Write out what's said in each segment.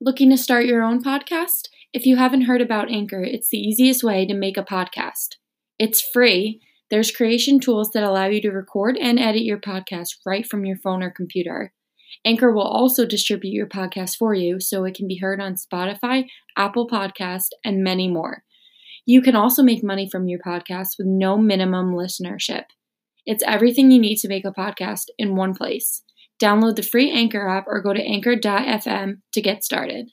Looking to start your own podcast? If you haven't heard about Anchor, it's the easiest way to make a podcast. It's free. There's creation tools that allow you to record and edit your podcast right from your phone or computer. Anchor will also distribute your podcast for you so it can be heard on Spotify, Apple Podcast, and many more. You can also make money from your podcast with no minimum listenership. It's everything you need to make a podcast in one place. Download the free Anchor app or go to anchor.fm to get started.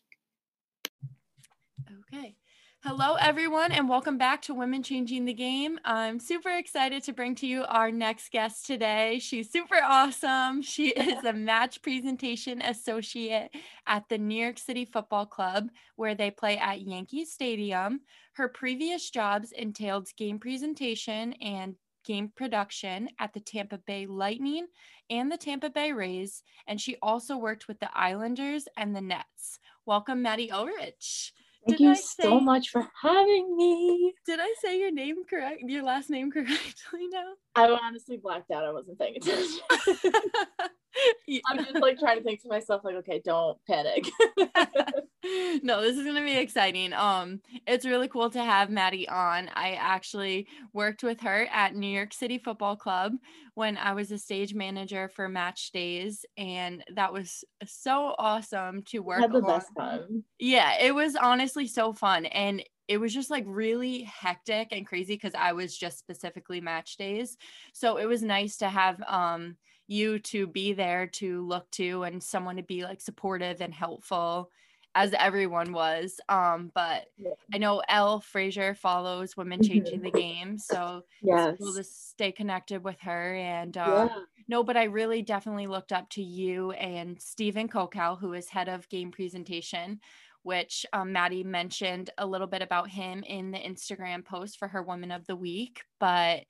Okay. Hello, everyone, and welcome back to Women Changing the Game. I'm super excited to bring to you our next guest today. She's super awesome. She is a match presentation associate at the New York City Football Club, where they play at Yankee Stadium. Her previous jobs entailed game presentation and game production at the Tampa Bay Lightning and the Tampa Bay Rays, and she also worked with the Islanders and the Nets. Welcome, Maddie Ulrich. Thank did you say, so much for having me. Did I say your name correct? Your last name correctly now? I honestly blacked out. I wasn't paying attention. I'm just like trying to think to myself, like, okay, don't panic. no, this is gonna be exciting. Um, it's really cool to have Maddie on. I actually worked with her at New York City Football Club when I was a stage manager for match days, and that was so awesome to work. Had the along. best time. Yeah, it was honestly so fun, and it was just like really hectic and crazy because I was just specifically match days. So it was nice to have um you to be there to look to and someone to be like supportive and helpful as everyone was. Um, but I know Elle Frazier follows Women Changing the Game, so yes. we'll just stay connected with her. And uh, yeah. no, but I really definitely looked up to you and Stephen Kokow, who is head of game presentation. Which um, Maddie mentioned a little bit about him in the Instagram post for her Woman of the Week. But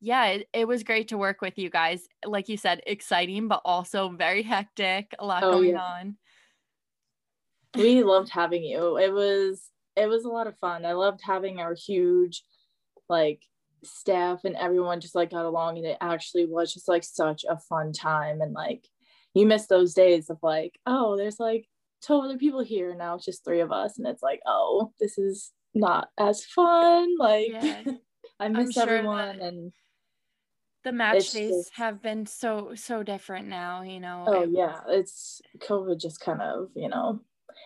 yeah, it, it, was great to work with you guys. Like you said, exciting, but also very hectic, a lot oh, going yeah. on. We loved having you. It was it was a lot of fun. I loved having our huge like staff and everyone just like got along and it actually was just like such a fun time and like you miss those days of like, oh, there's like 12 other people here. Now it's just three of us. And it's like, oh, this is not as fun. Like yeah. I miss sure everyone and the match days just, have been so so different now you know oh it, yeah it's covid just kind of you know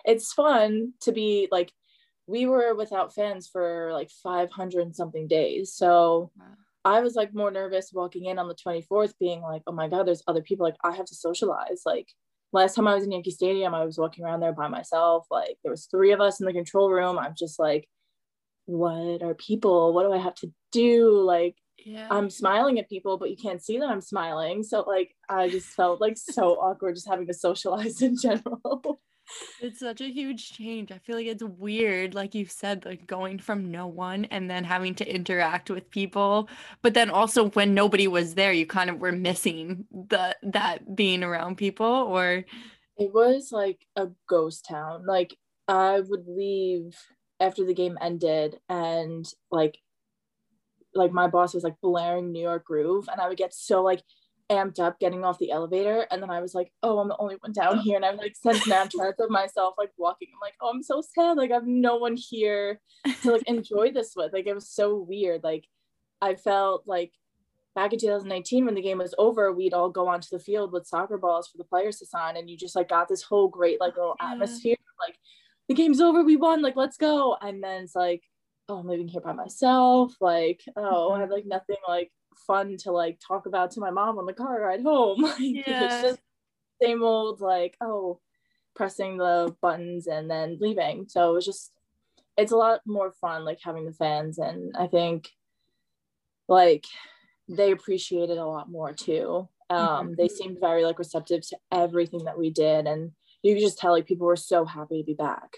it's fun to be like we were without fans for like 500 something days. So wow. i was like more nervous walking in on the 24th being like oh my god there's other people like i have to socialize. Like last time i was in yankee stadium i was walking around there by myself. Like there was three of us in the control room. I'm just like what are people? What do i have to do? Like yeah. I'm smiling at people, but you can't see that I'm smiling. So like I just felt like so awkward just having to socialize in general. It's such a huge change. I feel like it's weird, like you said, like going from no one and then having to interact with people. But then also when nobody was there, you kind of were missing the that being around people or it was like a ghost town. Like I would leave after the game ended and like like my boss was like blaring New York Groove, and I would get so like amped up getting off the elevator, and then I was like, oh, I'm the only one down here, and I would like send Snapchats of myself like walking. I'm like, oh, I'm so sad. Like I have no one here to like enjoy this with. Like it was so weird. Like I felt like back in 2019 when the game was over we'd all go onto the field with soccer balls for the players to sign and you just like got this whole great like little atmosphere like the game's over we won like let's go and then it's like oh, I'm living here by myself. Like, oh, I have like nothing like fun to like talk about to my mom on the car ride home. like, yeah. it's just same old like, oh, pressing the buttons and then leaving. So it was just, it's a lot more fun like having the fans, and I think like they appreciate it a lot more too. Um, mm-hmm. They seemed very like receptive to everything that we did, and you could just tell like people were so happy to be back.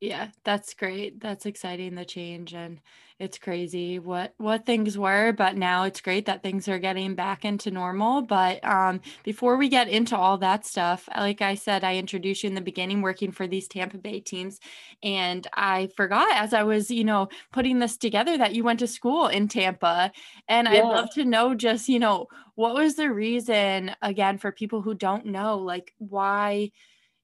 Yeah, that's great. That's exciting the change and it's crazy what what things were, but now it's great that things are getting back into normal. But um before we get into all that stuff, like I said, I introduced you in the beginning working for these Tampa Bay teams and I forgot as I was, you know, putting this together that you went to school in Tampa and yeah. I'd love to know just, you know, what was the reason again for people who don't know like why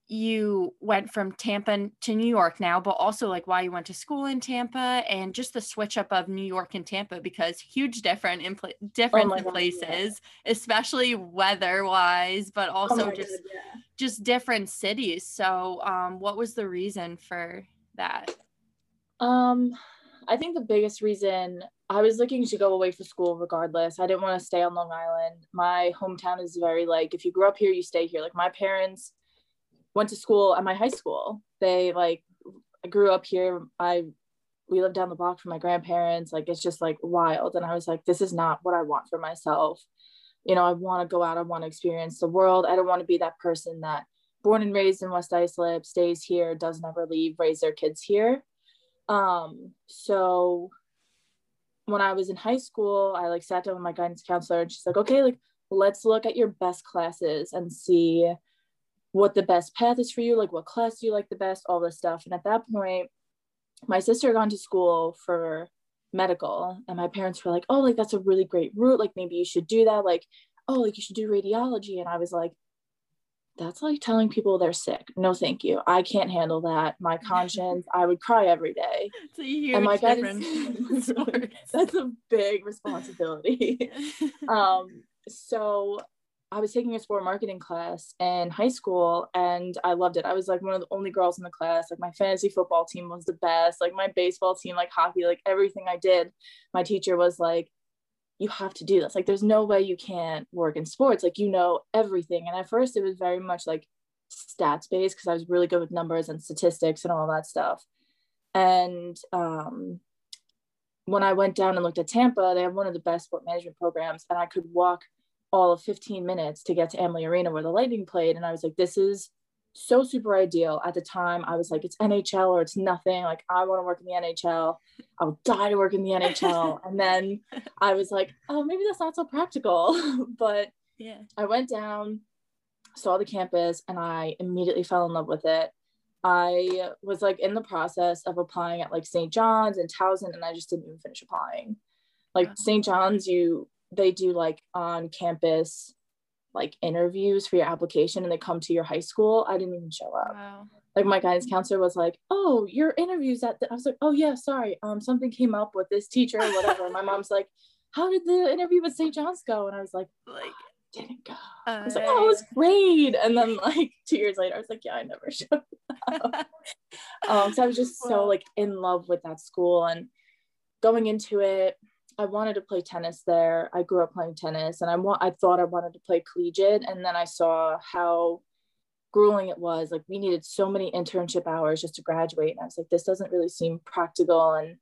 you went from Tampa to New York now, but also like why you went to school in Tampa and just the switch up of New York and Tampa because huge different in pl- different oh places, yeah. especially weather wise, but also oh just God, yeah. just different cities. So, um, what was the reason for that? Um, I think the biggest reason I was looking to go away for school regardless. I didn't want to stay on Long Island. My hometown is very like if you grew up here, you stay here. Like my parents went to school at my high school. They like I grew up here. I we lived down the block from my grandparents. Like it's just like wild. And I was like, this is not what I want for myself. You know, I want to go out, I want to experience the world. I don't want to be that person that born and raised in West Islip, stays here, does never leave, raise their kids here. Um, so when I was in high school, I like sat down with my guidance counselor and she's like, okay, like let's look at your best classes and see what the best path is for you, like what class do you like the best, all this stuff. And at that point, my sister had gone to school for medical, and my parents were like, oh, like that's a really great route. Like maybe you should do that. Like, oh, like you should do radiology. And I was like, that's like telling people they're sick. No, thank you. I can't handle that. My conscience, I would cry every day. It's a huge and my difference. that's a big responsibility. um, so I was taking a sport marketing class in high school and I loved it. I was like one of the only girls in the class. Like my fantasy football team was the best. Like my baseball team, like hockey, like everything I did. My teacher was like, you have to do this. Like there's no way you can't work in sports. Like you know everything. And at first it was very much like stats based because I was really good with numbers and statistics and all that stuff. And um, when I went down and looked at Tampa, they have one of the best sport management programs and I could walk – all of 15 minutes to get to Amalie Arena where the Lightning played. And I was like, this is so super ideal. At the time, I was like, it's NHL or it's nothing. Like, I want to work in the NHL. I'll die to work in the NHL. and then I was like, oh, maybe that's not so practical. but yeah, I went down, saw the campus, and I immediately fell in love with it. I was like in the process of applying at like St. John's and Towson, and I just didn't even finish applying. Like St. John's, you they do like on campus like interviews for your application and they come to your high school. I didn't even show up. Wow. Like my guidance counselor was like, "Oh, your interviews at," the-. I was like, "Oh yeah, sorry. Um, something came up with this teacher or whatever." my mom's like, "How did the interview with St. John's go?" And I was like, "Like, didn't go." Uh, I was like, "Oh, it was great." And then like two years later, I was like, "Yeah, I never showed up." um, so I was just so like in love with that school and going into it I wanted to play tennis there. I grew up playing tennis and I want I thought I wanted to play collegiate and then I saw how grueling it was. Like we needed so many internship hours just to graduate and I was like this doesn't really seem practical and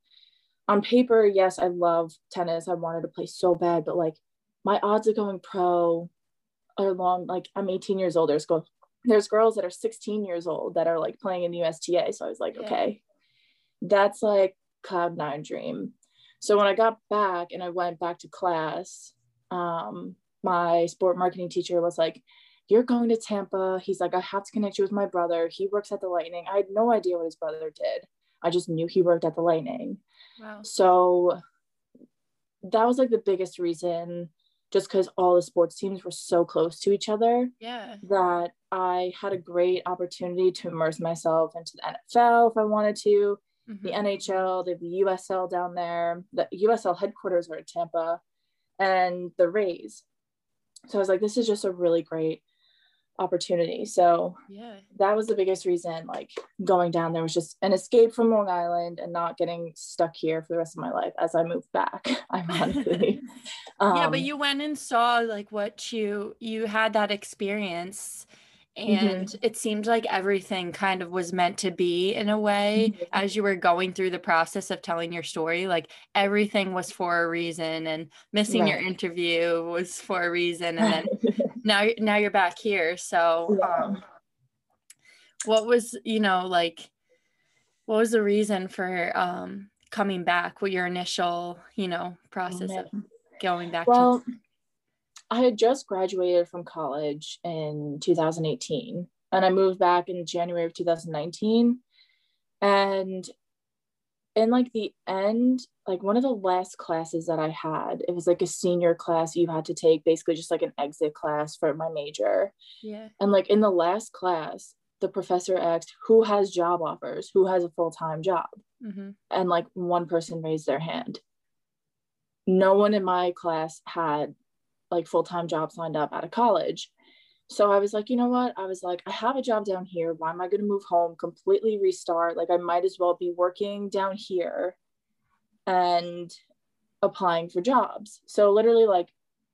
on paper, yes, I love tennis. I wanted to play so bad, but like my odds of going pro are long like I'm 18 years old. There's go there's girls that are 16 years old that are like playing in the USTA. So I was like, yeah. okay, that's like cloud nine dream so when I got back and I went back to class, um, my sport marketing teacher was like, You're going to Tampa. He's like, I have to connect you with my brother. He works at the Lightning. I had no idea what his brother did. I just knew he worked at the Lightning. Wow. So that was like the biggest reason, just because all the sports teams were so close to each other. Yeah. That I had a great opportunity to immerse myself into the NFL if I wanted to mm-hmm. the NHL, they have the USL down there. The USL headquarters are in Tampa, and the Rays. So I was like, this is just a really great opportunity. So yeah, that was the biggest reason. Like going down there was just an escape from Long Island and not getting stuck here for the rest of my life as I moved back. Ironically, um, yeah. But um, you went and saw like what you you had that experience. And mm-hmm. it seemed like everything kind of was meant to be in a way mm-hmm. as you were going through the process of telling your story like everything was for a reason and missing right. your interview was for a reason and then now now you're back here so yeah. um what was you know like what was the reason for um coming back what your initial you know process of going back well to- i had just graduated from college in 2018 and i moved back in january of 2019 and in like the end like one of the last classes that i had it was like a senior class you had to take basically just like an exit class for my major. Yeah. And like in the last class the professor asked who has job offers? Who has a full-time job? Mm-hmm. and like one person raised their hand. No one in my class had like full-time jobs lined up out of college so i was like you know what i was like i have a job down here why am i going to move home completely restart like i might as well be working down here and applying for jobs so literally like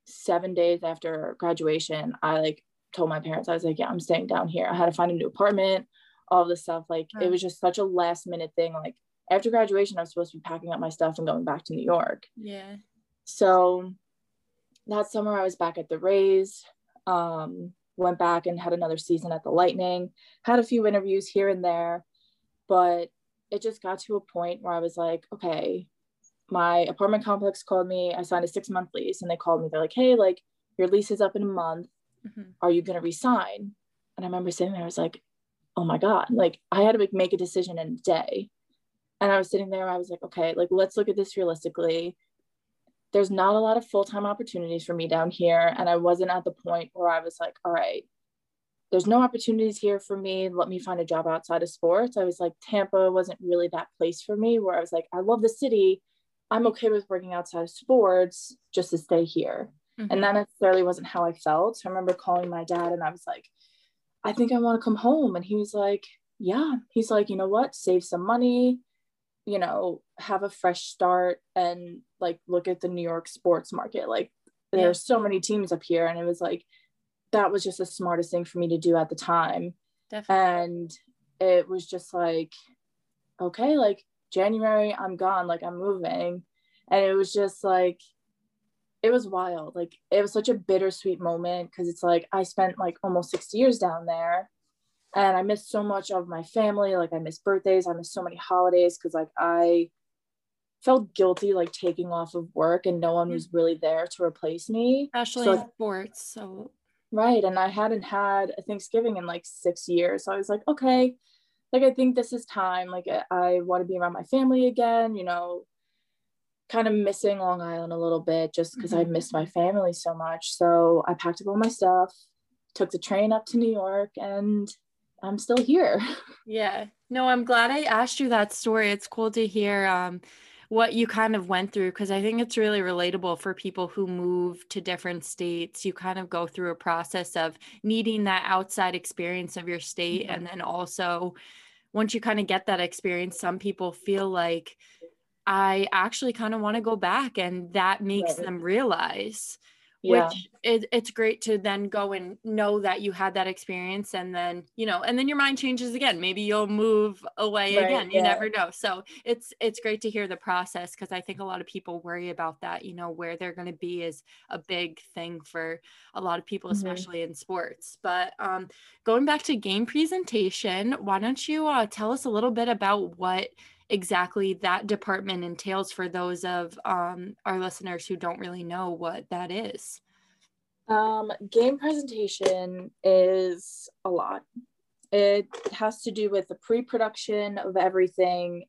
seven days after graduation i like told my parents, I was like, yeah, I'm staying down here. I had to find a new apartment, all this stuff. Like it hmm. was just such a last minute thing. Like after graduation, I was supposed to be packing up my stuff and going back to New York. Yeah. So that summer I was back at the Rays. Um, went back and had another season at the Lightning, had a few interviews here and there, but it just got to a point where I was like, okay, my apartment complex called me. I signed a six month lease and they called me. They're like, hey, like your lease is up in a month mm-hmm. are you going to resign and i remember sitting there i was like oh my god like i had to make, make a decision in a day and i was sitting there i was like okay like let's look at this realistically there's not a lot of full-time opportunities for me down here and i wasn't at the point where i was like all right there's no opportunities here for me let me find a job outside of sports i was like tampa wasn't really that place for me where i was like i love the city i'm okay with working outside of sports just to stay here Mm-hmm. And that necessarily wasn't how I felt. I remember calling my dad and I was like, I think I want to come home. And he was like, Yeah. He's like, you know what? Save some money, you know, have a fresh start and like look at the New York sports market. Like yeah. there's so many teams up here. And it was like, that was just the smartest thing for me to do at the time. Definitely. And it was just like, okay, like January, I'm gone, like I'm moving. And it was just like, it was wild. Like it was such a bittersweet moment because it's like I spent like almost six years down there and I missed so much of my family. Like I miss birthdays, I miss so many holidays because like I felt guilty like taking off of work and no one was really there to replace me. Especially so, in sports. So right. And I hadn't had a Thanksgiving in like six years. So I was like, okay, like I think this is time. Like I, I want to be around my family again, you know, kind of missing Long Island a little bit just because mm-hmm. I missed my family so much. So I packed up all my stuff, took the train up to New York, and I'm still here. Yeah. No, I'm glad I asked you that story. It's cool to hear um, what you kind of went through because I think it's really relatable for people who move to different states. You kind of go through a process of needing that outside experience of your state. Mm-hmm. And then also, once you kind of get that experience, some people feel like, I actually kind of want to go back and that makes right. them realize yeah. which it, it's great to then go and know that you had that experience and then you know and then your mind changes again maybe you'll move away right, again you yeah. never know so it's it's great to hear the process because i think a lot of people worry about that you know where they're going to be is a big thing for a lot of people mm-hmm. especially in sports but um going back to game presentation why don't you uh, tell us a little bit about what exactly that department entails for those of um, our listeners who don't really know what that is. Um, game presentation is a lot. It has to do with the pre production of everything,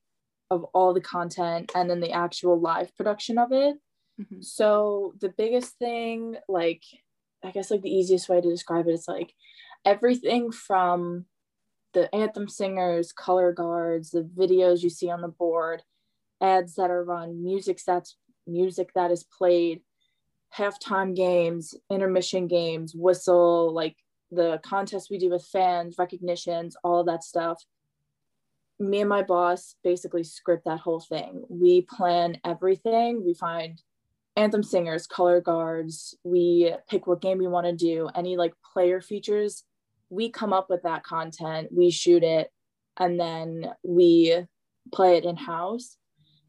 of all the content, and then the actual live production of it. Mm-hmm. So, the biggest thing, like, I guess, like the easiest way to describe it is like everything from the anthem singers, color guards, the videos you see on the board, ads that are run, music that's music that is played, halftime games, intermission games, whistle, like the contests we do with fans, recognitions, all that stuff. Me and my boss basically script that whole thing. We plan everything. We find anthem singers, color guards. We pick what game we want to do. Any like player features we come up with that content, we shoot it, and then we play it in house.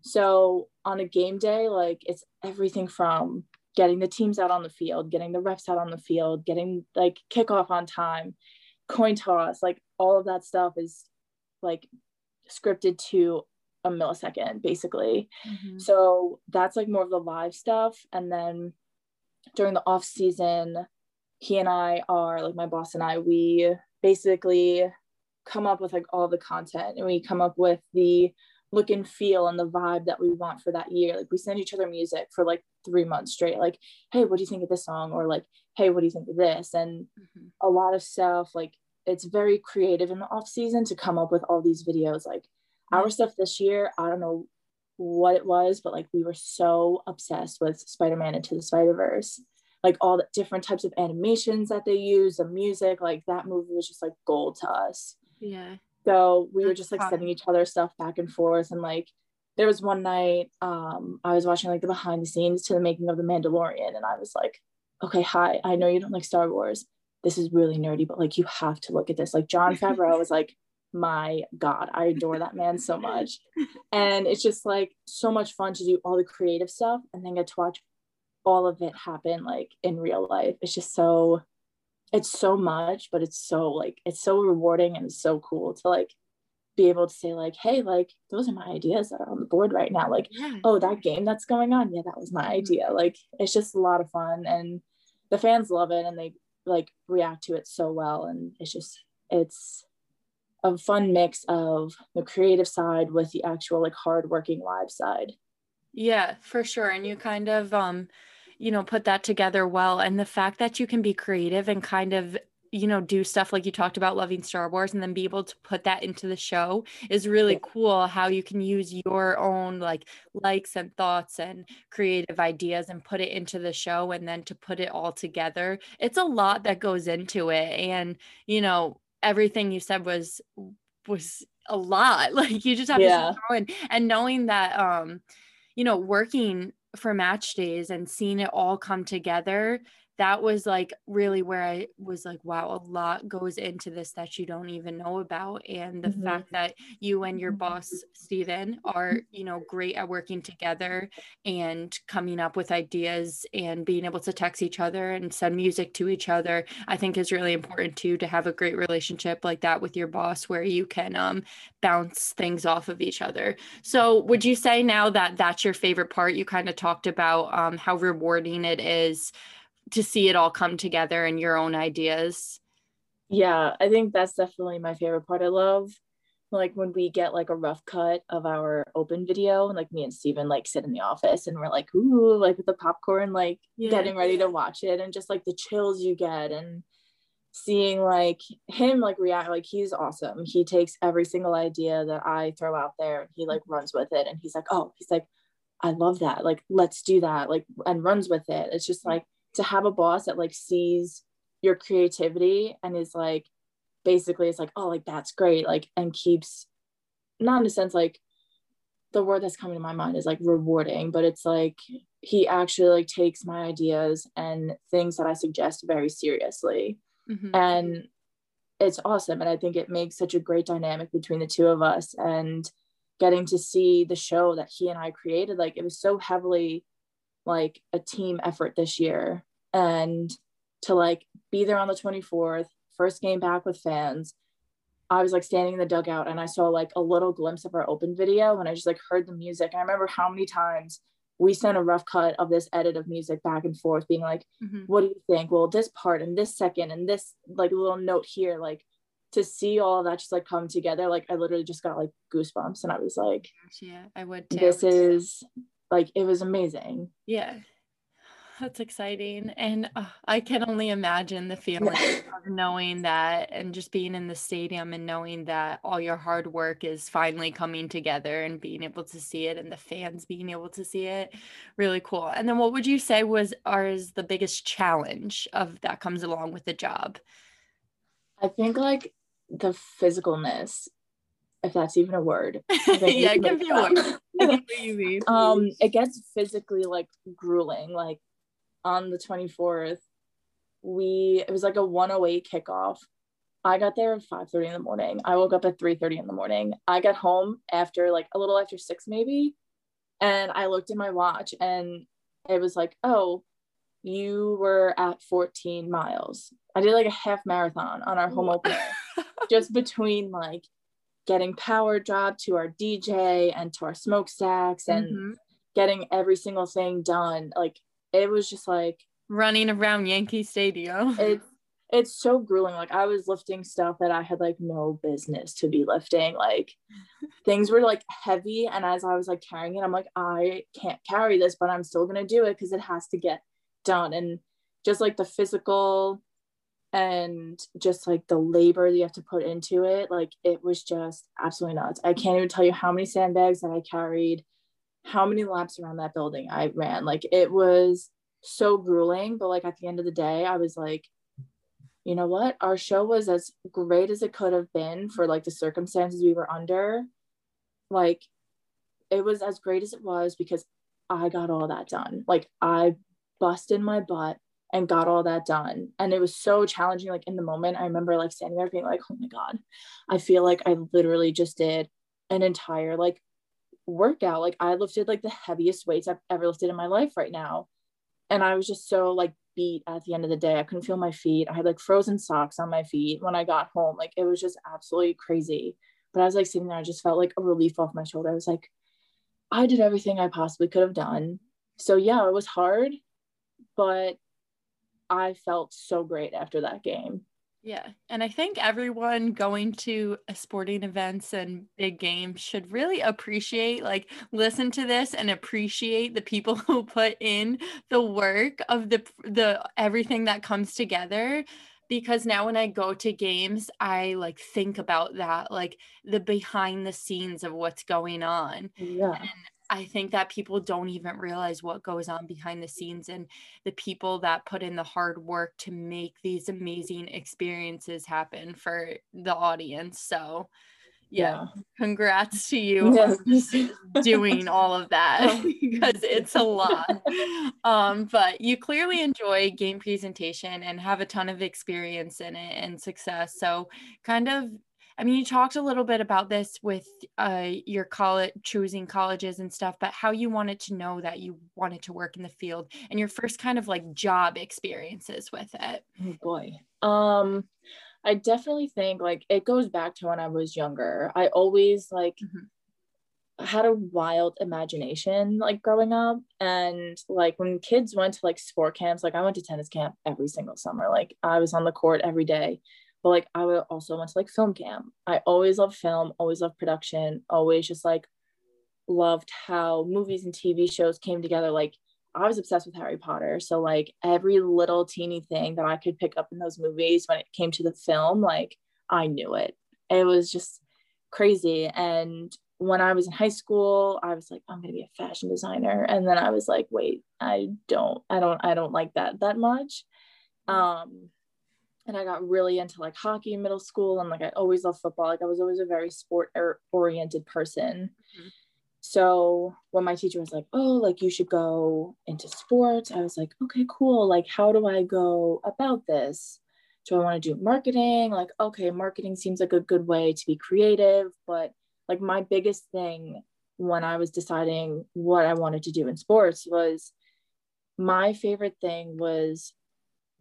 So on a game day, like it's everything from getting the teams out on the field, getting the refs out on the field, getting like kickoff on time, coin toss, like all of that stuff is like scripted to a millisecond basically mm-hmm. so that's like more of the live stuff and then during the off season he and i are like my boss and i we basically come up with like all the content and we come up with the look and feel and the vibe that we want for that year. Like we send each other music for like three months straight like hey what do you think of this song? or like hey what do you think of this? And mm-hmm. a lot of stuff like it's very creative in the off season to come up with all these videos. Like our stuff this year, I don't know what it was, but like we were so obsessed with Spider-Man into the Spider-Verse. Like all the different types of animations that they use, the music, like that movie was just like gold to us. Yeah. So we were just like sending each other stuff back and forth. And like there was one night um I was watching like the behind the scenes to the making of the Mandalorian and I was like, okay, hi, I know you don't like Star Wars. This is really nerdy, but like you have to look at this. Like Jon Favreau was like my god i adore that man so much and it's just like so much fun to do all the creative stuff and then get to watch all of it happen like in real life it's just so it's so much but it's so like it's so rewarding and it's so cool to like be able to say like hey like those are my ideas that are on the board right now like yeah. oh that game that's going on yeah that was my mm-hmm. idea like it's just a lot of fun and the fans love it and they like react to it so well and it's just it's a fun mix of the creative side with the actual like hardworking live side. Yeah, for sure. And you kind of um, you know, put that together well. And the fact that you can be creative and kind of you know do stuff like you talked about loving star wars and then be able to put that into the show is really cool how you can use your own like likes and thoughts and creative ideas and put it into the show and then to put it all together it's a lot that goes into it and you know everything you said was was a lot like you just have yeah. to and and knowing that um you know working for match days and seeing it all come together that was like really where I was like, wow, a lot goes into this that you don't even know about. And the mm-hmm. fact that you and your boss, Stephen, are, you know, great at working together and coming up with ideas and being able to text each other and send music to each other, I think is really important too to have a great relationship like that with your boss where you can um, bounce things off of each other. So, would you say now that that's your favorite part? You kind of talked about um, how rewarding it is to see it all come together and your own ideas. Yeah, I think that's definitely my favorite part. I love like when we get like a rough cut of our open video and like me and Steven like sit in the office and we're like, ooh, like with the popcorn, like yeah. getting ready to watch it and just like the chills you get and seeing like him like react like he's awesome. He takes every single idea that I throw out there and he like runs with it and he's like, oh, he's like, I love that. Like, let's do that. Like, and runs with it. It's just mm. like to have a boss that like sees your creativity and is like basically it's like oh like that's great like and keeps not in a sense like the word that's coming to my mind is like rewarding but it's like he actually like takes my ideas and things that i suggest very seriously mm-hmm. and it's awesome and i think it makes such a great dynamic between the two of us and getting to see the show that he and i created like it was so heavily like a team effort this year and to like be there on the 24th first game back with fans i was like standing in the dugout and i saw like a little glimpse of our open video and i just like heard the music i remember how many times we sent a rough cut of this edit of music back and forth being like mm-hmm. what do you think well this part and this second and this like little note here like to see all that just like come together like i literally just got like goosebumps and i was like yeah i would too. this is like it was amazing. Yeah. That's exciting. And uh, i can only imagine the feeling of knowing that and just being in the stadium and knowing that all your hard work is finally coming together and being able to see it and the fans being able to see it. Really cool. And then what would you say was ours the biggest challenge of that comes along with the job? I think like the physicalness if that's even a word. yeah, it can be a word. Um, it gets physically like grueling. Like on the 24th, we it was like a 108 kickoff. I got there at 5:30 in the morning. I woke up at 3:30 in the morning. I got home after like a little after six maybe, and I looked at my watch and it was like, oh, you were at 14 miles. I did like a half marathon on our home opener. just between like getting power dropped to our DJ and to our smokestacks and mm-hmm. getting every single thing done. Like it was just like running around Yankee Stadium. It's it's so grueling. Like I was lifting stuff that I had like no business to be lifting. Like things were like heavy. And as I was like carrying it, I'm like, I can't carry this, but I'm still gonna do it because it has to get done. And just like the physical and just like the labor that you have to put into it, like it was just absolutely nuts. I can't even tell you how many sandbags that I carried, how many laps around that building I ran. Like it was so grueling, but like at the end of the day, I was like, you know what? Our show was as great as it could have been for like the circumstances we were under. Like it was as great as it was because I got all that done. Like I busted my butt and got all that done. And it was so challenging. Like in the moment, I remember like standing there being like, oh my God, I feel like I literally just did an entire like workout. Like I lifted like the heaviest weights I've ever lifted in my life right now. And I was just so like beat at the end of the day. I couldn't feel my feet. I had like frozen socks on my feet when I got home. Like it was just absolutely crazy. But I was like sitting there, I just felt like a relief off my shoulder. I was like, I did everything I possibly could have done. So yeah, it was hard, but I felt so great after that game. Yeah. And I think everyone going to sporting events and big games should really appreciate, like, listen to this and appreciate the people who put in the work of the, the, everything that comes together. Because now when I go to games, I like think about that, like the behind the scenes of what's going on. Yeah. And I think that people don't even realize what goes on behind the scenes and the people that put in the hard work to make these amazing experiences happen for the audience. So, yeah, yeah. congrats to you yeah. doing all of that because it's a lot. Um, but you clearly enjoy game presentation and have a ton of experience in it and success. So, kind of I mean, you talked a little bit about this with uh, your college, choosing colleges and stuff, but how you wanted to know that you wanted to work in the field and your first kind of like job experiences with it. Oh boy. Um, I definitely think like it goes back to when I was younger. I always like mm-hmm. had a wild imagination like growing up. And like when kids went to like sport camps, like I went to tennis camp every single summer. Like I was on the court every day but like I would also went to like film camp. I always loved film, always loved production, always just like loved how movies and TV shows came together. Like I was obsessed with Harry Potter. So like every little teeny thing that I could pick up in those movies when it came to the film, like I knew it. It was just crazy. And when I was in high school, I was like, I'm gonna be a fashion designer. And then I was like, wait, I don't, I don't, I don't like that that much. Um, and I got really into like hockey in middle school and like I always loved football. Like I was always a very sport oriented person. Mm-hmm. So when my teacher was like, "Oh, like you should go into sports," I was like, "Okay, cool. Like how do I go about this? Do I want to do marketing? Like okay, marketing seems like a good way to be creative, but like my biggest thing when I was deciding what I wanted to do in sports was my favorite thing was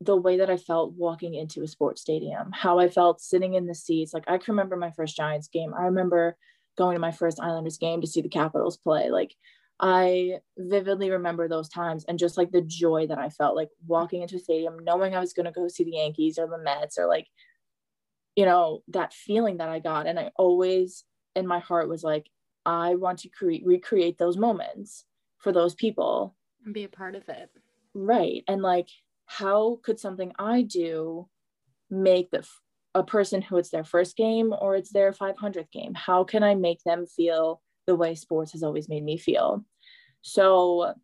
the way that I felt walking into a sports stadium, how I felt sitting in the seats. Like I can remember my first Giants game. I remember going to my first Islanders game to see the Capitals play. Like I vividly remember those times and just like the joy that I felt like walking into a stadium, knowing I was going to go see the Yankees or the Mets or like, you know, that feeling that I got. And I always in my heart was like, I want to create, recreate those moments for those people and be a part of it. Right. And like, how could something I do make the a person who it's their first game or it's their 500th game? How can I make them feel the way sports has always made me feel? So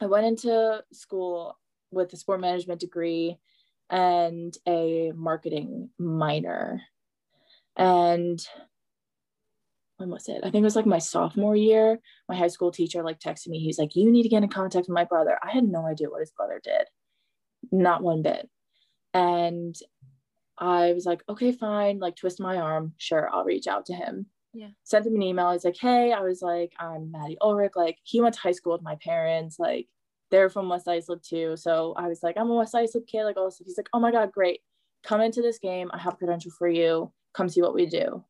I went into school with a sport management degree and a marketing minor. And when was it? I think it was like my sophomore year. My high school teacher like texted me. He's like, "You need to get in contact with my brother." I had no idea what his brother did not one bit. And I was like, okay, fine, like twist my arm. Sure, I'll reach out to him. Yeah. Sent him an email. I was like, hey, I was like, I'm Maddie Ulrich. Like, he went to high school with my parents. Like, they're from West Islip too. So I was like, I'm a West Islip kid. Like, also, he's like, oh my God, great. come into this game. I have a credential for you. Come see what we do.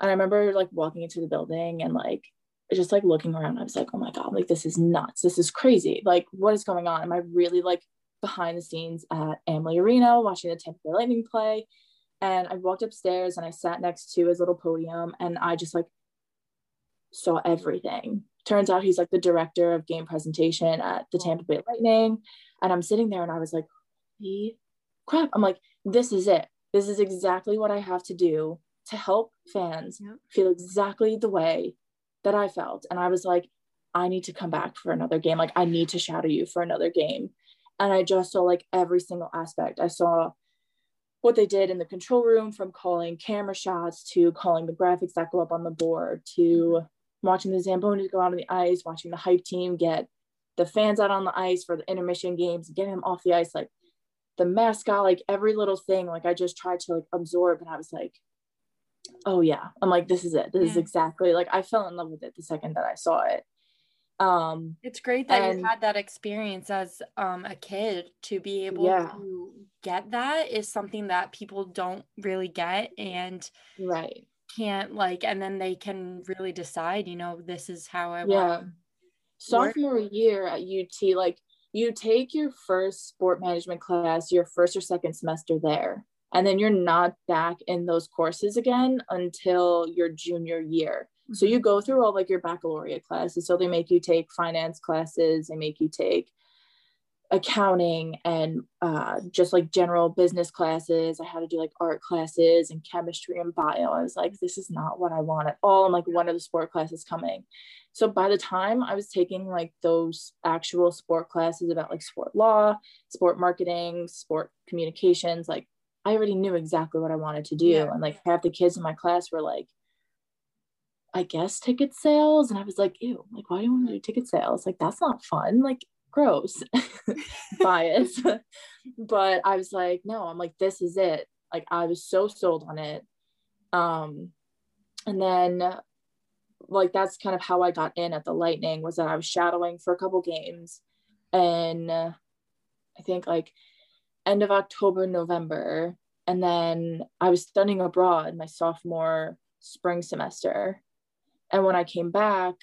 And I remember like walking into the building and like just like looking around. I was like, oh my God, like this is nuts. This is crazy. Like, what is going on? Am I really like behind the scenes at Amalie Arena watching the Tampa Bay Lightning play? And I walked upstairs and I sat next to his little podium and I just like saw everything. Turns out he's like the director of game presentation at the Tampa Bay Lightning. And I'm sitting there and I was like, holy crap. I'm like, this is it. This is exactly what I have to do to help fans yep. feel exactly the way that I felt. And I was like, I need to come back for another game. Like, I need to shadow you for another game. And I just saw like every single aspect. I saw what they did in the control room from calling camera shots to calling the graphics that go up on the board to watching the Zambonis go out on the ice, watching the hype team get the fans out on the ice for the intermission games, getting them off the ice, like the mascot, like every little thing. Like I just tried to like absorb and I was like, oh yeah. I'm like, this is it. This yeah. is exactly like I fell in love with it the second that I saw it. Um it's great that and, you had that experience as um a kid to be able yeah. to get that is something that people don't really get and right can't like and then they can really decide you know this is how i yeah. want sophomore year at ut like you take your first sport management class your first or second semester there and then you're not back in those courses again until your junior year. So you go through all like your baccalaureate classes so they make you take finance classes they make you take accounting and uh, just like general business classes. I had to do like art classes and chemistry and bio. I was like, this is not what I want at all. I'm like, one of the sport classes coming. So by the time I was taking like those actual sport classes about like sport law, sport marketing, sport communications, like I already knew exactly what I wanted to do. Yeah. And like half the kids in my class were like, I guess ticket sales. And I was like, ew, like, why do you want to do ticket sales? Like, that's not fun. Like, gross bias but i was like no i'm like this is it like i was so sold on it um and then like that's kind of how i got in at the lightning was that i was shadowing for a couple games and i think like end of october november and then i was studying abroad my sophomore spring semester and when i came back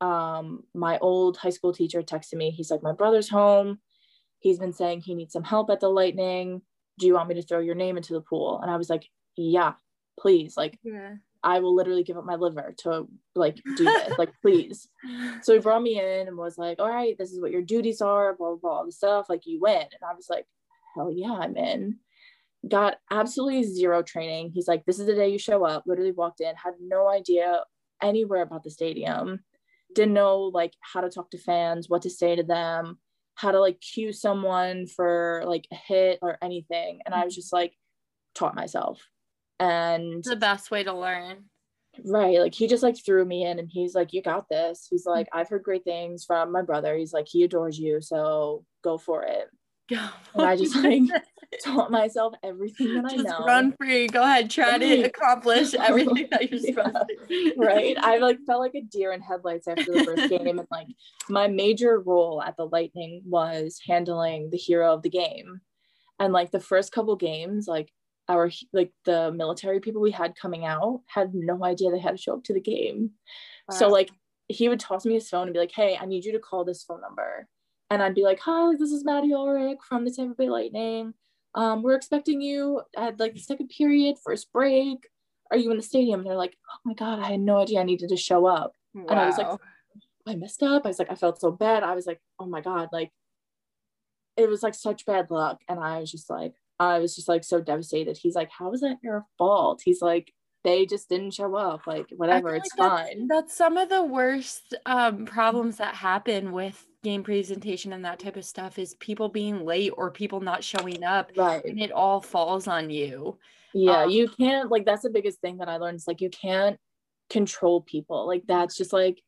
um, my old high school teacher texted me. He's like, My brother's home. He's been saying he needs some help at the Lightning. Do you want me to throw your name into the pool? And I was like, Yeah, please. Like, yeah. I will literally give up my liver to like do this. like, please. So he brought me in and was like, All right, this is what your duties are, blah, blah, blah, all the stuff. Like, you win. And I was like, Hell yeah, I'm in. Got absolutely zero training. He's like, This is the day you show up. Literally walked in, had no idea anywhere about the stadium didn't know like how to talk to fans, what to say to them, how to like cue someone for like a hit or anything. And I was just like taught myself. And the best way to learn. Right. Like he just like threw me in and he's like, You got this. He's mm-hmm. like, I've heard great things from my brother. He's like, he adores you. So go for it. Go. And I just like taught myself everything that Just I know. Run free. Go ahead. Try to accomplish everything that you're supposed yeah. to. right. I like felt like a deer in headlights after the first game. And like my major role at the Lightning was handling the hero of the game. And like the first couple games, like our like the military people we had coming out had no idea they had to show up to the game. Wow. So like he would toss me his phone and be like, Hey, I need you to call this phone number. And I'd be like, Hi, this is Maddie Ulrich from the Tampa Bay Lightning um, we're expecting you at like the second period, first break. Are you in the stadium? And they're like, oh my God, I had no idea I needed to show up. Wow. And I was like, I messed up. I was like, I felt so bad. I was like, oh my God, like it was like such bad luck. And I was just like, I was just like so devastated. He's like, How is that your fault? He's like, they just didn't show up. Like, whatever, it's like fine. That's, that's, some of the worst um, problems that happen with game presentation and that type of stuff is people being late or people not showing up. Right. And it all falls on you. Yeah, um, you can't, like, that's the biggest thing that I learned is like, you can't control people. Like, that's just like,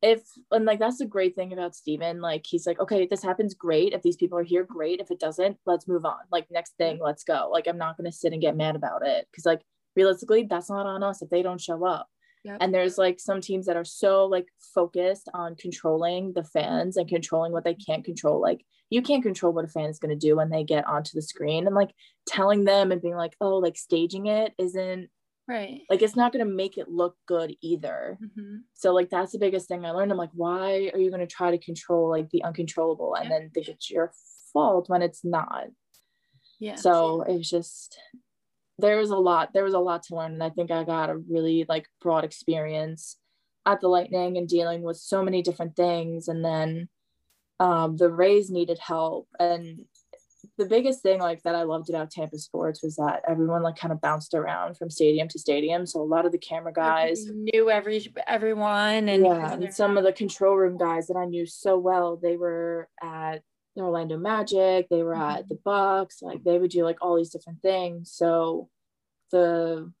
if and like that's the great thing about Steven. Like he's like, okay, this happens, great. If these people are here, great. If it doesn't, let's move on. Like next thing, let's go. Like I'm not gonna sit and get mad about it. Cause like realistically, that's not on us if they don't show up. Yep. And there's like some teams that are so like focused on controlling the fans and controlling what they can't control. Like you can't control what a fan is going to do when they get onto the screen and like telling them and being like, oh, like staging it isn't right. Like it's not going to make it look good either. Mm-hmm. So like that's the biggest thing I learned. I'm like, why are you going to try to control like the uncontrollable and then think it's your fault when it's not? Yeah. So it's just there was a lot there was a lot to learn and i think i got a really like broad experience at the lightning and dealing with so many different things and then um, the rays needed help and the biggest thing like that i loved about tampa sports was that everyone like kind of bounced around from stadium to stadium so a lot of the camera guys knew every everyone and yeah and some of the control room guys that i knew so well they were at the Orlando Magic, they were at mm-hmm. the Bucs, like they would do like all these different things. So the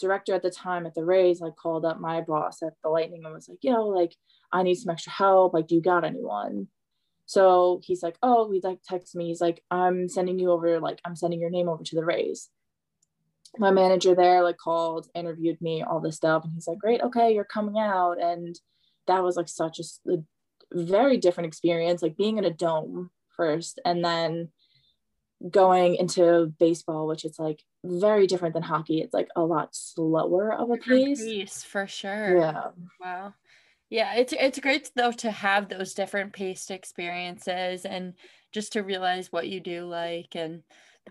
director at the time at the Rays like called up my boss at the Lightning and was like, yo, like I need some extra help. Like, do you got anyone? So he's like, oh, he like text me. He's like, I'm sending you over, like, I'm sending your name over to the Rays. My manager there like called, interviewed me, all this stuff. And he's like, great, okay, you're coming out. And that was like such a, a very different experience, like being in a dome first and then going into baseball, which is like very different than hockey. It's like a lot slower of a pace. pace for sure. Yeah. Wow. Yeah, it's it's great though to have those different paced experiences and just to realize what you do like and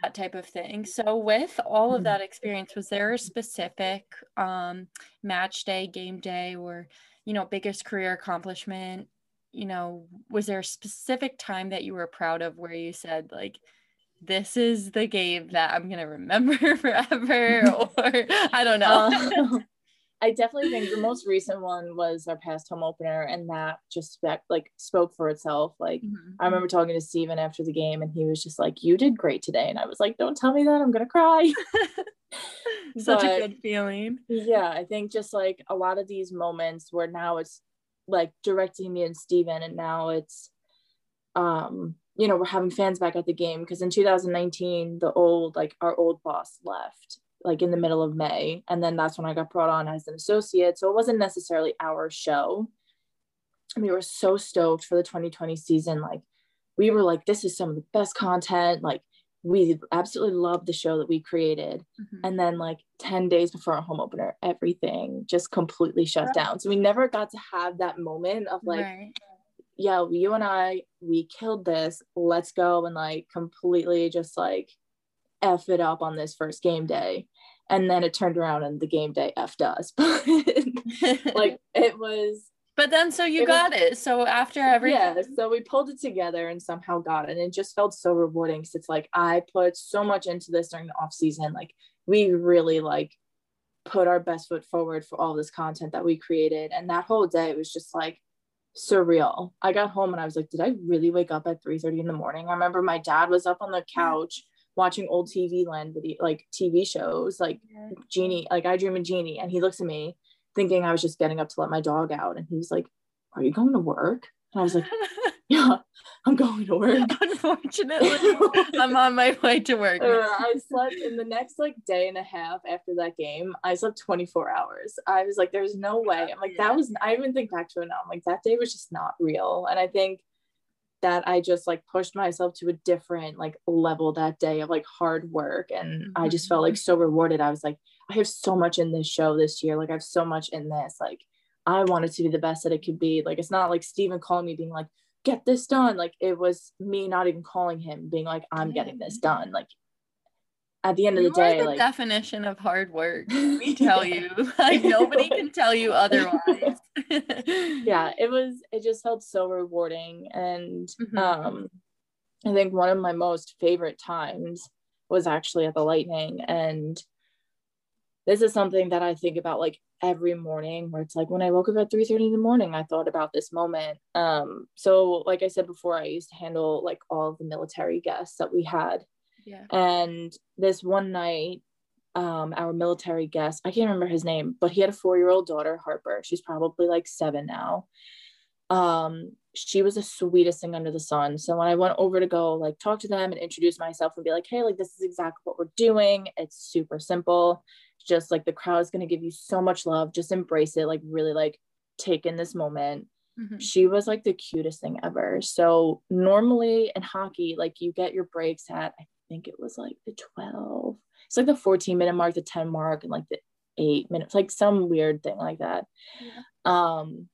that type of thing. So with all of mm-hmm. that experience, was there a specific um match day, game day, or you know, biggest career accomplishment you know, was there a specific time that you were proud of where you said, like, this is the game that I'm gonna remember forever, or I don't know. Um, I definitely think the most recent one was our past home opener, and that just like spoke for itself. Like mm-hmm. I remember talking to Steven after the game, and he was just like, "You did great today," and I was like, "Don't tell me that, I'm gonna cry." Such but, a good feeling. Yeah, I think just like a lot of these moments where now it's like directing me and Steven and now it's um you know we're having fans back at the game because in 2019 the old like our old boss left like in the middle of May and then that's when I got brought on as an associate. So it wasn't necessarily our show. And we were so stoked for the 2020 season. Like we were like this is some of the best content. Like we absolutely loved the show that we created. Mm-hmm. and then like 10 days before our home opener everything just completely shut down. So we never got to have that moment of like right. yeah you and i we killed this. Let's go and like completely just like f it up on this first game day. And then it turned around and the game day effed us. Like it was but then so you it got was, it. So after every Yeah, so we pulled it together and somehow got it. And it just felt so rewarding because it's like I put so much into this during the off season. Like we really like put our best foot forward for all this content that we created. And that whole day was just like surreal. I got home and I was like, did I really wake up at 3 30 in the morning? I remember my dad was up on the mm. couch watching old TV land video like TV shows like. Genie, like I Dream of Jeannie. And he looks at me thinking I was just getting up to let my dog out. And he was like, Are you going to work? And I was like, Yeah, I'm going to work. Unfortunately, I'm on my way to work. Uh, I slept in the next like day and a half after that game. I slept 24 hours. I was like, There's no way. I'm like, That was, I even think back to it now. I'm like, That day was just not real. And I think that I just like pushed myself to a different like level that day of like hard work and mm-hmm. I just felt like so rewarded. I was like I have so much in this show this year. Like I have so much in this. Like I wanted to be the best that it could be. Like it's not like Steven calling me being like, get this done. Like it was me not even calling him, being like, I'm getting this done. Like at the end of the day, the like definition of hard work. We tell you. Like nobody can tell you otherwise. yeah, it was it just felt so rewarding. And mm-hmm. um I think one of my most favorite times was actually at the lightning and this is something that I think about like every morning where it's like when I woke up at 3 30 in the morning, I thought about this moment. Um, so like I said before, I used to handle like all the military guests that we had. Yeah. And this one night, um, our military guest, I can't remember his name, but he had a four-year-old daughter, Harper. She's probably like seven now. Um, she was the sweetest thing under the sun. So when I went over to go like talk to them and introduce myself and be like, hey, like this is exactly what we're doing. It's super simple just like the crowd is going to give you so much love just embrace it like really like take in this moment mm-hmm. she was like the cutest thing ever so normally in hockey like you get your breaks at i think it was like the 12 it's like the 14 minute mark the 10 mark and like the eight minutes like some weird thing like that yeah. um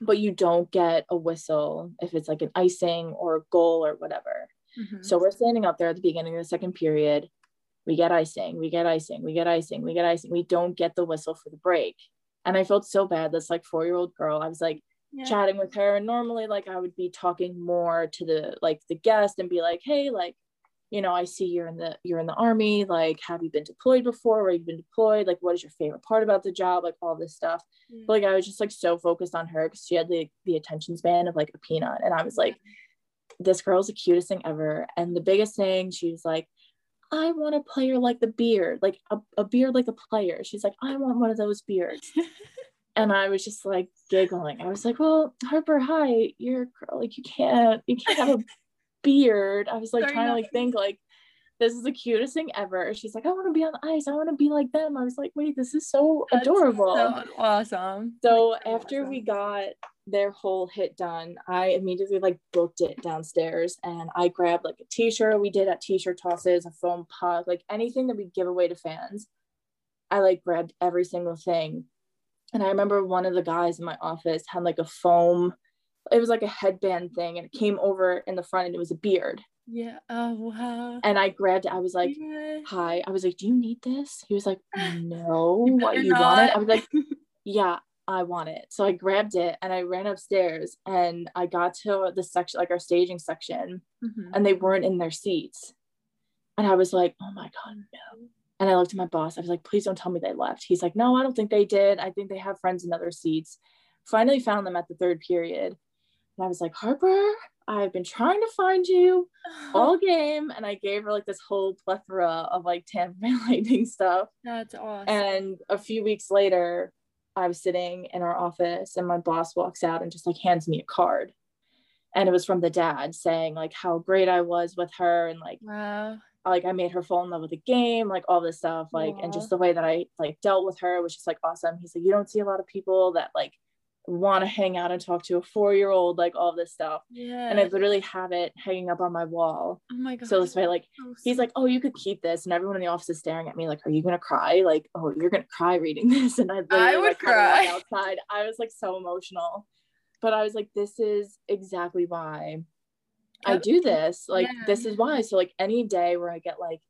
but you don't get a whistle if it's like an icing or a goal or whatever mm-hmm. so we're standing up there at the beginning of the second period we get icing, we get icing, we get icing, we get icing. We don't get the whistle for the break. And I felt so bad. This like four year old girl, I was like yeah. chatting with her. And normally, like, I would be talking more to the like the guest and be like, hey, like, you know, I see you're in the you're in the army. Like, have you been deployed before? Where you've been deployed? Like, what is your favorite part about the job? Like all this stuff. Mm. But like I was just like so focused on her because she had the the attention span of like a peanut. And I was like, this girl's the cutest thing ever. And the biggest thing, she was like, I want a player like the beard, like a, a beard like a player. She's like, I want one of those beards. and I was just like giggling. I was like, Well, Harper, hi, you're a girl. Like you can't, you can't have a beard. I was like Sorry, trying to like think like this is the cutest thing ever. She's like, I want to be on the ice. I want to be like them. I was like, wait, this is so That's adorable. So awesome. So after awesome. we got their whole hit done, I immediately like booked it downstairs and I grabbed like a t-shirt we did at t-shirt tosses, a foam puck, like anything that we give away to fans. I like grabbed every single thing. And I remember one of the guys in my office had like a foam, it was like a headband thing and it came over in the front and it was a beard. Yeah. Oh wow. And I grabbed it. I was like, yeah. "Hi." I was like, "Do you need this?" He was like, "No." you what you not. want it? I was like, "Yeah, I want it." So I grabbed it and I ran upstairs and I got to the section, like our staging section, mm-hmm. and they weren't in their seats. And I was like, "Oh my god, no!" And I looked at my boss. I was like, "Please don't tell me they left." He's like, "No, I don't think they did. I think they have friends in other seats." Finally found them at the third period, and I was like, "Harper." I've been trying to find you all game. And I gave her like this whole plethora of like Tampa Bay Lightning stuff. That's awesome. And a few weeks later, I was sitting in our office and my boss walks out and just like hands me a card. And it was from the dad saying like how great I was with her and like wow. like I made her fall in love with the game, like all this stuff, like and just the way that I like dealt with her was just like awesome. He's like, you don't see a lot of people that like want to hang out and talk to a four year old, like all this stuff. Yeah. And I literally have it hanging up on my wall. Oh my god. So this way, like so he's like, Oh, you could keep this. And everyone in the office is staring at me like, Are you gonna cry? Like, oh, you're gonna cry reading this. And I I would like, cry outside. I was like so emotional. But I was like, this is exactly why I do this. Like, yeah. this is why. So like any day where I get like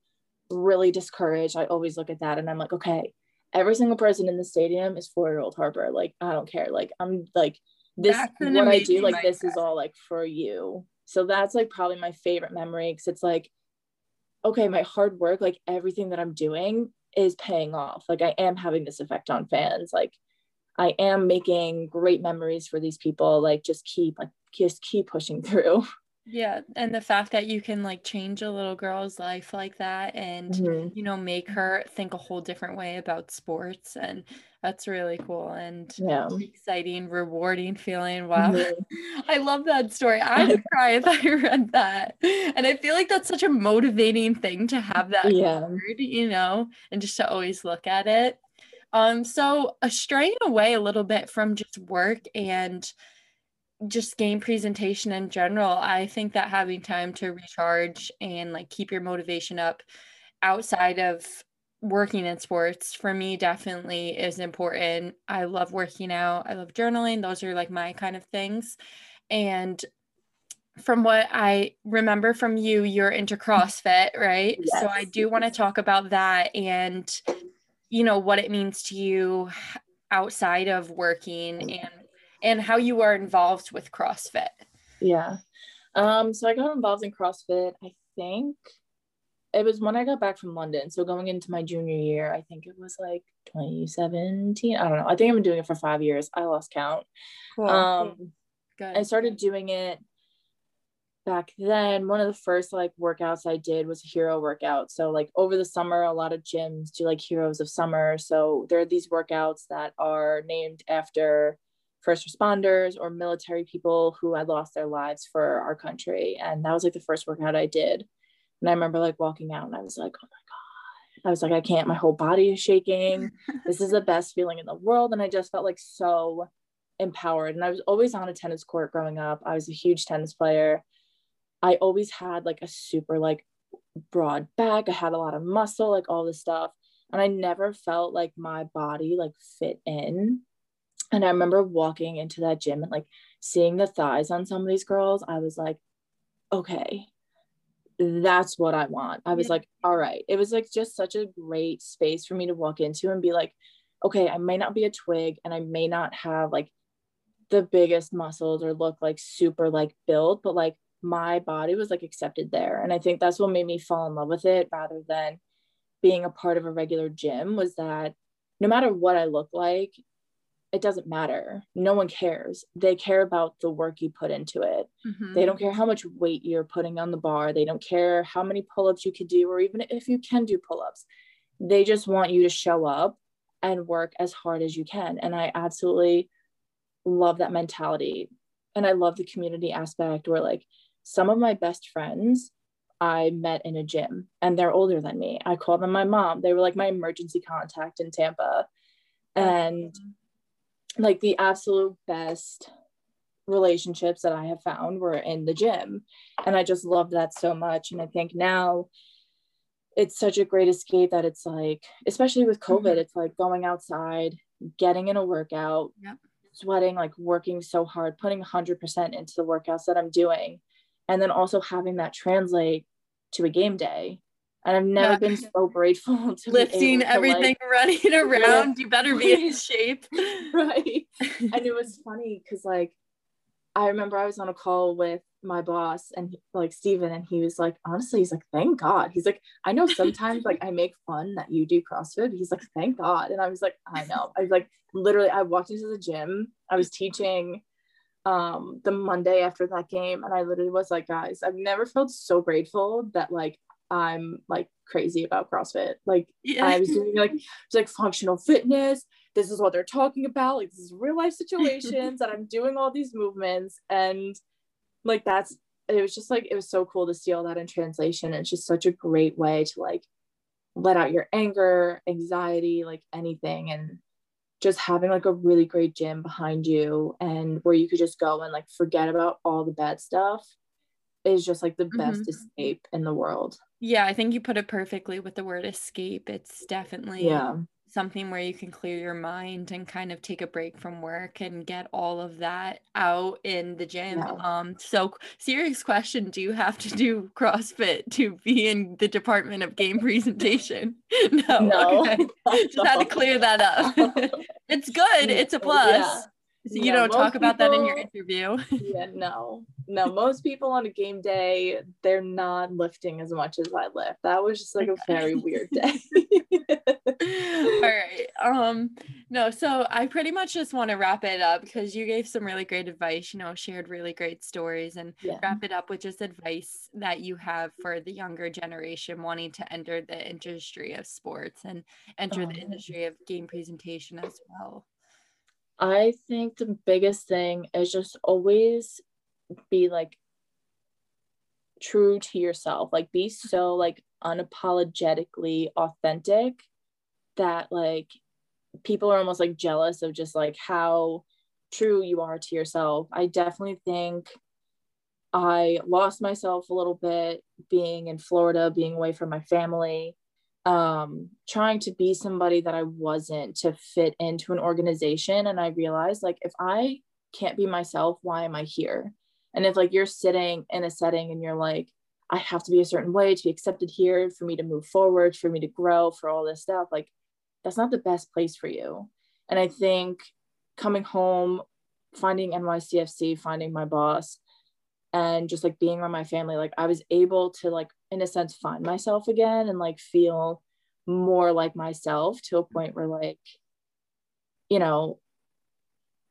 really discouraged, I always look at that and I'm like, okay, every single person in the stadium is four year old Harper. Like, I don't care. Like, I'm like, this, what I do, like, this is all like for you. So that's like probably my favorite memory because it's like, okay, my hard work, like everything that I'm doing is paying off. Like, I am having this effect on fans. Like, I am making great memories for these people. Like, just keep, like, just keep pushing through. Yeah, and the fact that you can like change a little girl's life like that and mm-hmm. you know make her think a whole different way about sports and that's really cool and yeah. exciting, rewarding feeling. Wow. Mm-hmm. I love that story. I would cry if I read that. And I feel like that's such a motivating thing to have that yeah. word, you know, and just to always look at it. Um, so uh, straying away a little bit from just work and just game presentation in general, I think that having time to recharge and like keep your motivation up outside of working in sports for me definitely is important. I love working out, I love journaling. Those are like my kind of things. And from what I remember from you, you're into CrossFit, right? Yes. So I do want to talk about that and you know what it means to you outside of working and and how you are involved with CrossFit. Yeah. Um, so I got involved in CrossFit, I think it was when I got back from London. So going into my junior year, I think it was like 2017. I don't know. I think I've been doing it for five years. I lost count. Cool. Um, Good. I started doing it back then. One of the first like workouts I did was a hero workout. So like over the summer, a lot of gyms do like heroes of summer. So there are these workouts that are named after first responders or military people who had lost their lives for our country. And that was like the first workout I did. And I remember like walking out and I was like, oh my God. I was like, I can't, my whole body is shaking. this is the best feeling in the world. And I just felt like so empowered. And I was always on a tennis court growing up. I was a huge tennis player. I always had like a super like broad back. I had a lot of muscle, like all this stuff. And I never felt like my body like fit in. And I remember walking into that gym and like seeing the thighs on some of these girls. I was like, okay, that's what I want. I was yeah. like, all right. It was like just such a great space for me to walk into and be like, okay, I may not be a twig and I may not have like the biggest muscles or look like super like built, but like my body was like accepted there. And I think that's what made me fall in love with it rather than being a part of a regular gym was that no matter what I look like, it doesn't matter. No one cares. They care about the work you put into it. Mm-hmm. They don't care how much weight you're putting on the bar. They don't care how many pull ups you could do, or even if you can do pull ups. They just want you to show up and work as hard as you can. And I absolutely love that mentality. And I love the community aspect where, like, some of my best friends I met in a gym and they're older than me. I call them my mom. They were like my emergency contact in Tampa. And like the absolute best relationships that I have found were in the gym. And I just love that so much. And I think now it's such a great escape that it's like, especially with COVID, mm-hmm. it's like going outside, getting in a workout, yep. sweating, like working so hard, putting 100% into the workouts that I'm doing. And then also having that translate to a game day and I've never yeah. been so grateful to lifting everything, like, running around. You better be in shape, right? and it was funny because like I remember I was on a call with my boss and like Steven and he was like honestly he's like thank god he's like I know sometimes like I make fun that you do CrossFit he's like thank god and I was like I know I was like literally I walked into the gym I was teaching um the Monday after that game and I literally was like guys I've never felt so grateful that like I'm like crazy about CrossFit. Like yeah. I was doing like it's like functional fitness. This is what they're talking about. Like this is real life situations and I'm doing all these movements and like that's it was just like it was so cool to see all that in translation. It's just such a great way to like let out your anger, anxiety, like anything and just having like a really great gym behind you and where you could just go and like forget about all the bad stuff is just like the best mm-hmm. escape in the world. Yeah, I think you put it perfectly with the word escape. It's definitely yeah. something where you can clear your mind and kind of take a break from work and get all of that out in the gym. Yeah. Um so serious question, do you have to do CrossFit to be in the department of game presentation? no. no. Okay. Just had to clear that up. it's good. It's a plus. Yeah. So you yeah, don't talk about people, that in your interview. yeah, no, no. Most people on a game day, they're not lifting as much as I lift. That was just like a very weird day. All right. Um, no, so I pretty much just want to wrap it up because you gave some really great advice, you know, shared really great stories and yeah. wrap it up with just advice that you have for the younger generation wanting to enter the industry of sports and enter oh. the industry of game presentation as well. I think the biggest thing is just always be like true to yourself. Like be so like unapologetically authentic that like people are almost like jealous of just like how true you are to yourself. I definitely think I lost myself a little bit being in Florida, being away from my family um trying to be somebody that I wasn't to fit into an organization. And I realized like if I can't be myself why am I here? And if like you're sitting in a setting and you're like I have to be a certain way to be accepted here for me to move forward for me to grow for all this stuff like that's not the best place for you. And I think coming home finding NYCFC finding my boss and just like being around my family like I was able to like in a sense find myself again and like feel more like myself to a point where like you know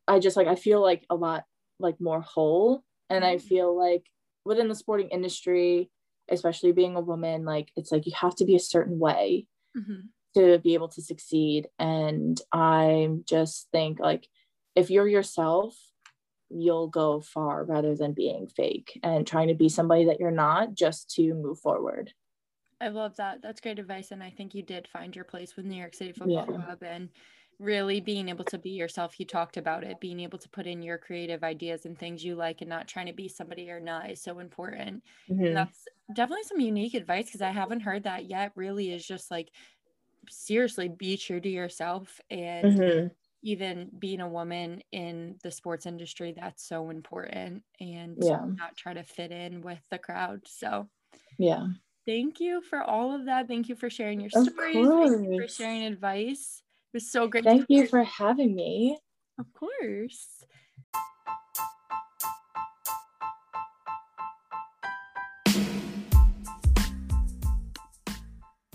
i just like i feel like a lot like more whole and i mm-hmm. feel like within the sporting industry especially being a woman like it's like you have to be a certain way mm-hmm. to be able to succeed and i just think like if you're yourself you'll go far rather than being fake and trying to be somebody that you're not just to move forward. I love that. That's great advice. And I think you did find your place with New York City Football Yeah. Club and really being able to be yourself. You talked about it, being able to put in your creative ideas and things you like and not trying to be somebody you're not is so important. Mhm. And that's definitely some unique advice because I haven't heard that yet. Really is just like seriously be true to yourself and Mhm. Even being a woman in the sports industry that's so important and Yeah. not try to fit in with the crowd. So Yeah. Thank you for all of that. Thank you for sharing your Of stories. Thank you for sharing advice. It was so great. to Thank you for having me. Of course.